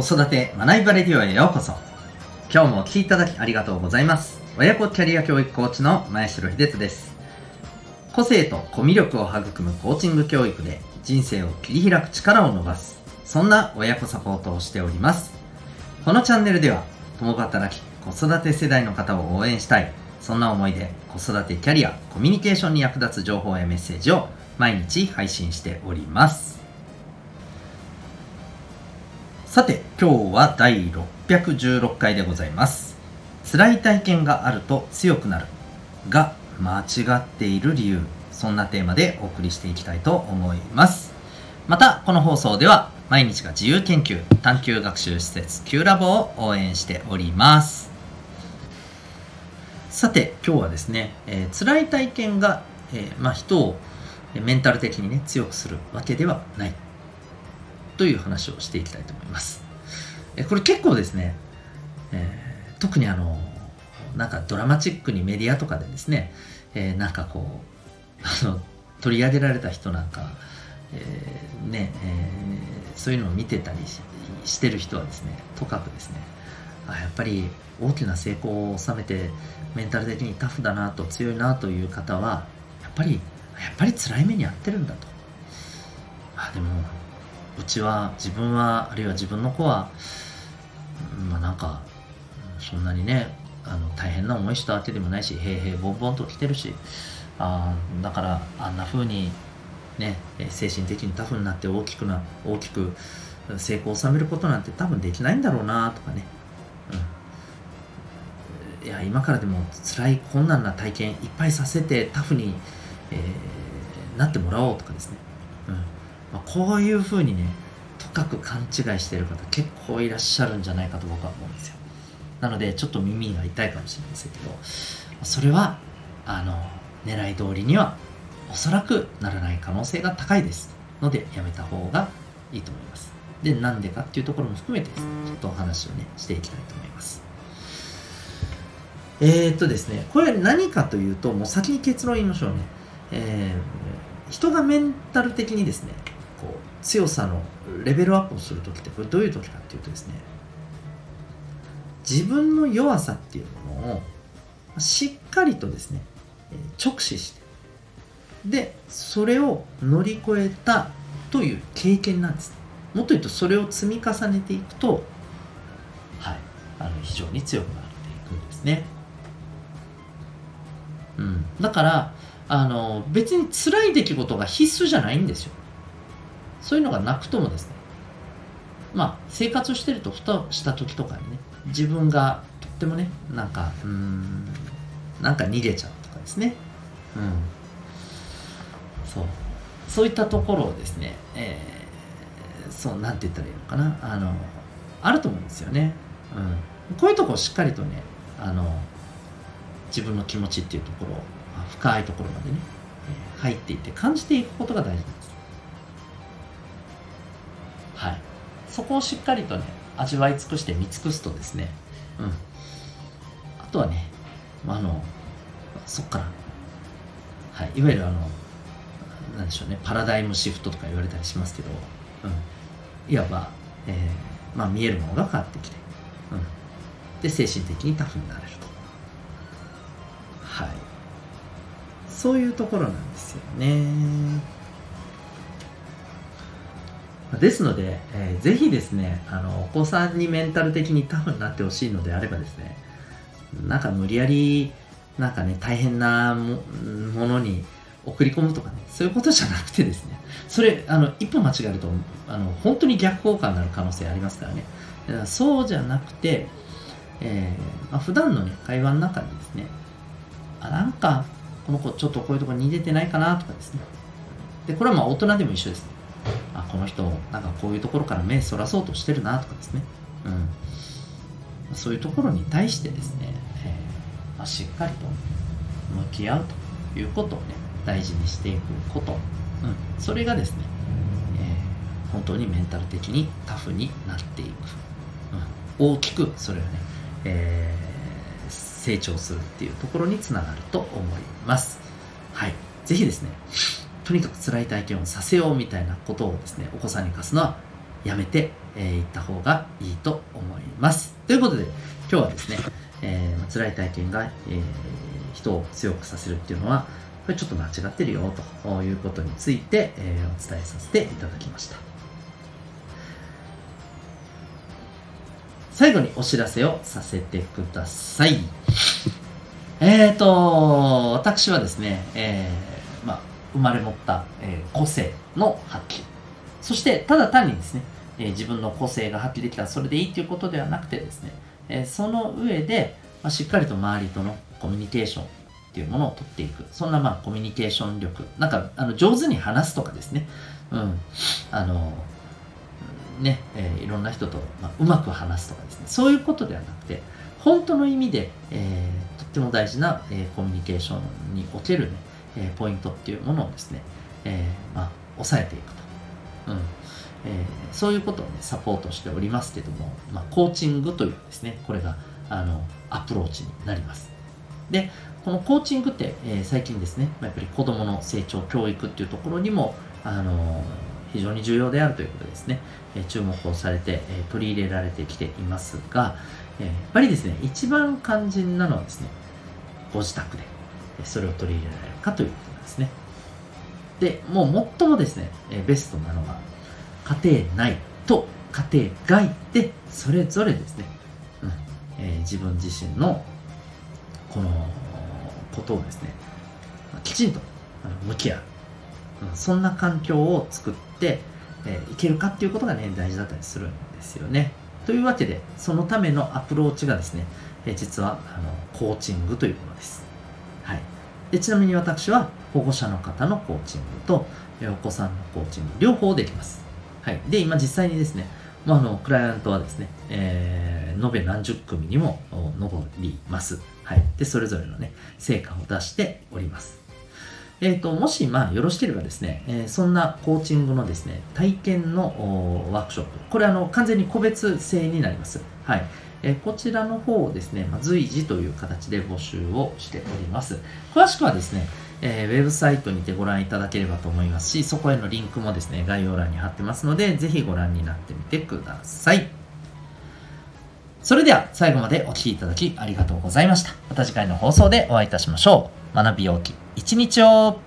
子育て学びバレディオへようこそ。今日もお聴きいただきありがとうございます。親子キャリア教育コーチの前城秀人です。個性とコミュ力を育むコーチング教育で人生を切り開く力を伸ばす。そんな親子サポートをしております。このチャンネルでは共働き子育て世代の方を応援したい。そんな思いで子育てキャリアコミュニケーションに役立つ情報やメッセージを毎日配信しております。さて今日は第616回でございます。辛い体験があると強くなるが間違っている理由そんなテーマでお送りしていきたいと思います。またこの放送では毎日が自由研究探究学習施設 Q ラボを応援しております。さて今日はですね、えー、辛い体験が、えー、まあ、人をメンタル的にね強くするわけではない。という話をしていきたいと思います。えこれ結構ですね、えー、特にあのなんかドラマチックにメディアとかでですね、えー、なんかこうあの取り上げられた人なんか、えー、ね、えー、そういうのを見てたりしてる人はですねとかくですねあやっぱり大きな成功を収めてメンタル的にタフだなと強いなという方はやっぱりやっぱり辛い目に遭ってるんだとあでもうちは自分はあるいは自分の子はまあなんかそんなにねあの大変な思いしたわけでもないし平々ボンボンと来てるしあだからあんな風にね精神的にタフになって大きくな大きく成功を収めることなんて多分できないんだろうなとかね、うん、いや今からでも辛い困難な体験いっぱいさせてタフに、えー、なってもらおうとかですね、うん。まあ、こういうふうにねとかく勘違いしてる方結構いらっしゃるんじゃないかと僕は思うんですよ。なのでちょっと耳が痛いかもしれませんけどそれはあの狙い通りにはおそらくならない可能性が高いです。のでやめた方がいいと思います。でなんでかっていうところも含めてですねちょっとお話をねしていきたいと思います。えー、っとですねこれ何かというともう先に結論言いましょうね。えー、人がメンタル的にですね強さのレベルアップをする時ってこれどういう時かっていうとですね自分の弱さっていうものをしっかりとですね直視してでそれを乗り越えたという経験なんです。もっと言うとそれを積み重ねていくとはいあの非常に強くなっていくんですね。うん。だからあの別に辛い出来事が必須じゃないんですよ。そういうのがなくともですねまあ生活してるとふとした時とかにね自分がとってもねなんかうんなんか逃げちゃうとかですね。うん。そう。そういったところをですね、えー、そうなんて言ったらいいのかな。あのあると思うんですよね、うん、こういうとこをしっかりとねあの自分の気持ちっていうところ深いところまでね、入っていって感じていくことが大事なんです。そこをしっかりとね味わい尽くして見尽くすとですね、うん、あとはね、まあ、あのそっから、はい、いわゆるあのなんでしょうねパラダイムシフトとか言われたりしますけど、うん、いわば、えーまあ、見えるものが変わってきて、うん、で精神的にタフになれると。はい。そういうところなんですよねですので、えー、ぜひですね、あの、お子さんにメンタル的にタフになってほしいのであればですね、なんか無理やり、なんかね、大変なものに送り込むとかね、そういうことじゃなくてですね、それ、あの、一歩間違えると、あの、本当に逆効果になる可能性ありますからね。だからそうじゃなくて、えー、まあ、普段のね、会話の中にですね、あ、なんか、この子ちょっとこういうところに出てないかなとかですね。で、これはまあ大人でも一緒ですね。あこの人なんかこういうところから目そらそうとしてるなとかですね、うん、そういうところに対してですね、えー、まあ、しっかりと向き合うということをね大事にしていくこと、うん、それがですね、えー、本当にメンタル的にタフになっていく、うん、大きくそれがね、えー、成長するっていうところにつながると思います。はい。是非ですねとにかく辛い体験をさせようみたいなことをですねお子さんに課すのはやめてい、えー、った方がいいと思います。ということで、今日はですね、えー、辛い体験が、えー、人を強くさせるっていうのは、これちょっと間違ってるよということについて、えー、お伝えさせていただきました。最後にお知らせをさせてください。えーと、私はですね、えー、生まれ持った、え、個性の発揮。そして、ただ単にですね、え、自分の個性が発揮できたらそれでいいということではなくてですね、え、その上で、ま、しっかりと周りとのコミュニケーションっていうものを取っていく。そんなまあコミュニケーション力。なんか、あの、上手に話すとかですね。うん。あの、ね、えー、いろんな人と、まあ、うまく話すとかですね。そういうことではなくて、本当の意味で、えー、とっても大事な、えー、コミュニケーションにおけるね、え、ポイントっていうものをですね、え、まあ、抑えていくと。うんえ、そういうことをね、サポートしておりますけども、まあ、コーチングというですね、これが、あの、アプローチになります。で、このコーチングって、えー、最近ですね、やっぱり子供の成長、教育っていうところにも、あの非常に重要であるということですね、え、注目をされて、え、取り入れられてきていますが、えやっぱりですね、一番肝心なのはですね、ご自宅でそれを取り入れられるかということですね。で、もう最もですね、ベストなのは、家庭内と家庭外で、それぞれですね、うんえー、自分自身のこのことをですね、きちんと向き合う。そんな環境を作って、えー、いけるかっていうことがね、大事だったりするんですよね。というわけで、そのためのアプローチがですね、え実はあのコーチングというものです。はい、でちなみに私は保護者の方のコーチングとお子さんのコーチング両方できます。はい、で今実際にですね、まあ、あのクライアントはですね、えー、延べ何十組にも上ります。はい、でそれぞれのね成果を出しております。えーと、もし、まあ、よろしければですね、えー、そんなコーチングのですね、体験のワークショップ、これあの完全に個別制になります。はい。え、こちらの方をですね、まあ、随時という形で募集をしております。詳しくはですね、えー、ウェブサイトにてご覧いただければと思いますし、そこへのリンクもですね、概要欄に貼ってますので、ぜひご覧になってみてください。それでは最後までお聴きいただきありがとうございました。また次回の放送でお会いいたしましょう。学びようき一日を